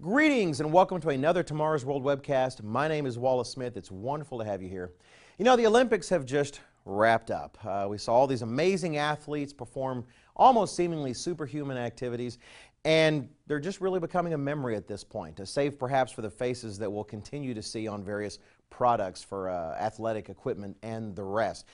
Greetings and welcome to another Tomorrow's World webcast. My name is Wallace Smith. It's wonderful to have you here. You know, the Olympics have just wrapped up. Uh, we saw all these amazing athletes perform almost seemingly superhuman activities, and they're just really becoming a memory at this point, to save perhaps for the faces that we'll continue to see on various products for uh, athletic equipment and the rest.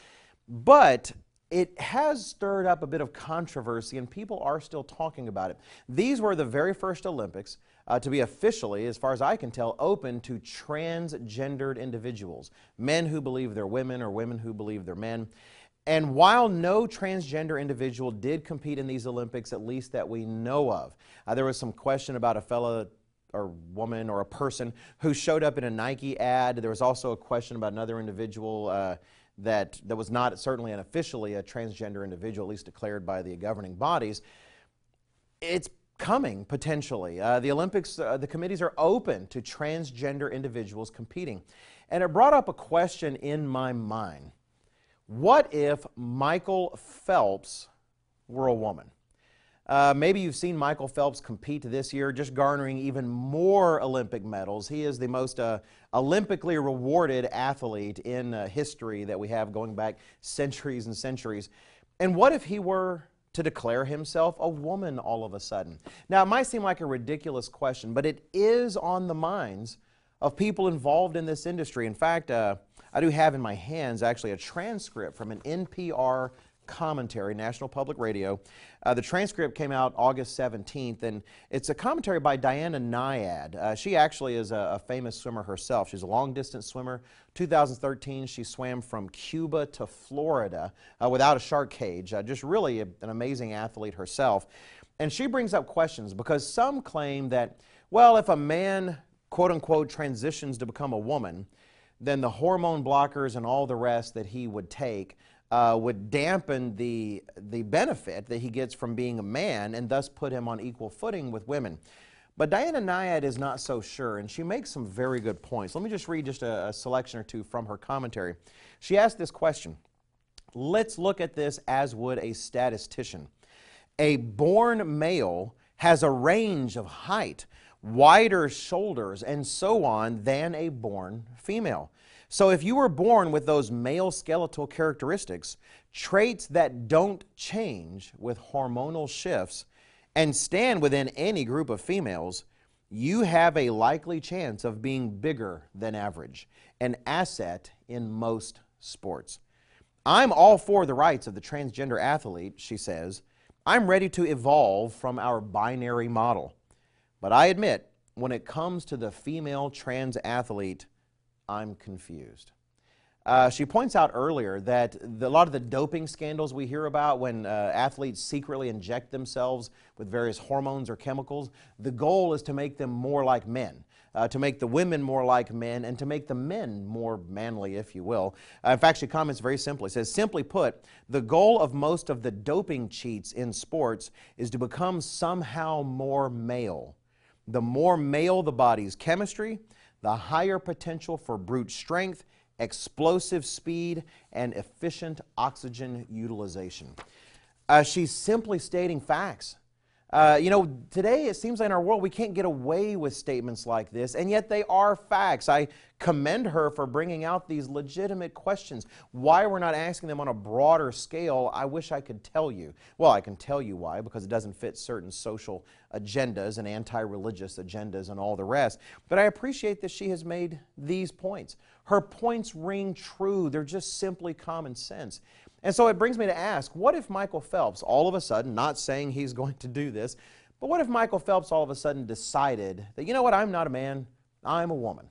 But it has stirred up a bit of controversy, and people are still talking about it. These were the very first Olympics uh, to be officially, as far as I can tell, open to transgendered individuals men who believe they're women or women who believe they're men. And while no transgender individual did compete in these Olympics, at least that we know of, uh, there was some question about a fellow or woman or a person who showed up in a Nike ad. There was also a question about another individual. Uh, that, that was not certainly and officially a transgender individual, at least declared by the governing bodies. It's coming potentially. Uh, the Olympics, uh, the committees are open to transgender individuals competing. And it brought up a question in my mind. What if Michael Phelps were a woman? Uh, maybe you've seen Michael Phelps compete this year, just garnering even more Olympic medals. He is the most uh, Olympically rewarded athlete in uh, history that we have going back centuries and centuries. And what if he were to declare himself a woman all of a sudden? Now, it might seem like a ridiculous question, but it is on the minds of people involved in this industry. In fact, uh, I do have in my hands actually a transcript from an NPR commentary, National Public Radio. Uh, the transcript came out August 17th, and it's a commentary by Diana Nyad. Uh, she actually is a, a, famous swimmer herself. She's a long distance swimmer. 2013, she swam from Cuba to Florida uh, without a shark cage. Uh, just really a, an amazing athlete herself. And she brings up questions because some claim that, well, if a man, quote unquote, transitions to become a woman, then the hormone blockers and all the rest that he would take uh, would dampen the, the benefit that he gets from being a man and thus put him on equal footing with women. But Diana Nyad is not so sure, and she makes some very good points. Let me just read just a, a selection or two from her commentary. She asked this question Let's look at this as would a statistician. A born male has a range of height, wider shoulders, and so on than a born female. So if you were born with those male skeletal characteristics, traits that don't change with hormonal shifts, and stand within any group of females, you have a likely chance of being bigger than average, an asset in most sports. I'm all for the rights of the transgender athlete, she says. I'm ready to evolve from our binary model. But I admit, when it comes to the female trans athlete, I'm confused. Uh, she points out earlier that the, a lot of the doping scandals we hear about when uh, athletes secretly inject themselves with various hormones or chemicals, the goal is to make them more like men. Uh, to make the women more like men and to make the men more manly, if you will. Uh, in fact, she comments very simply. says, simply put, the goal of most of the doping cheats in sports is to become somehow more male. The more male the body's chemistry, the higher potential for brute strength, explosive speed, and efficient oxygen utilization. Uh, she's simply stating facts. Uh, you know, today it seems like in our world we can't get away with statements like this, and yet they are facts. I commend her for bringing out these legitimate questions. Why we're not asking them on a broader scale, I wish I could tell you. Well, I can tell you why, because it doesn't fit certain social agendas and anti religious agendas and all the rest. But I appreciate that she has made these points. Her points ring true, they're just simply common sense. And so it brings me to ask what if Michael Phelps, all of a sudden, not saying he's going to do this, but what if Michael Phelps all of a sudden decided that, you know what, I'm not a man, I'm a woman?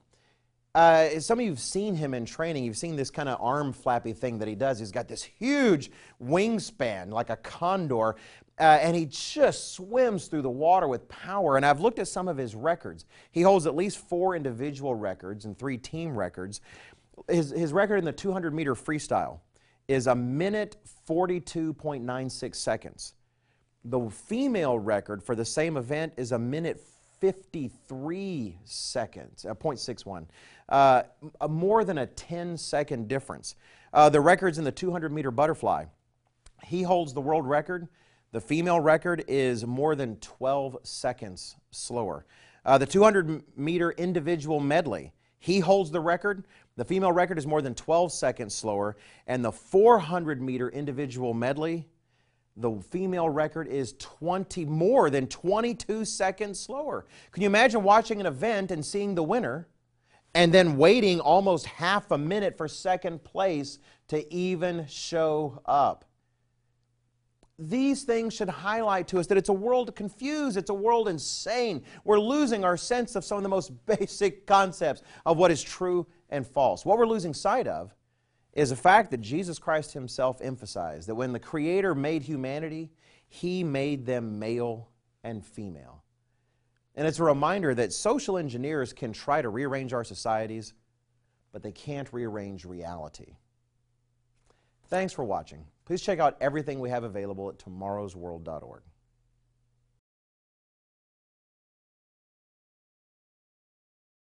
Uh, some of you have seen him in training. You've seen this kind of arm flappy thing that he does. He's got this huge wingspan, like a condor, uh, and he just swims through the water with power. And I've looked at some of his records. He holds at least four individual records and three team records. His, his record in the 200 meter freestyle is a minute 42.96 seconds. The female record for the same event is a minute 53 seconds, uh, 0.61, uh, more than a 10 second difference. Uh, the record's in the 200 meter butterfly. He holds the world record. The female record is more than 12 seconds slower. Uh, the 200 meter individual medley, he holds the record. The female record is more than 12 seconds slower. And the 400 meter individual medley, the female record is 20 more than 22 seconds slower. Can you imagine watching an event and seeing the winner and then waiting almost half a minute for second place to even show up? These things should highlight to us that it's a world confused, it's a world insane. We're losing our sense of some of the most basic concepts of what is true and false. What we're losing sight of is the fact that Jesus Christ himself emphasized that when the Creator made humanity, he made them male and female. And it's a reminder that social engineers can try to rearrange our societies, but they can't rearrange reality. Thanks for watching. Please check out everything we have available at tomorrowsworld.org.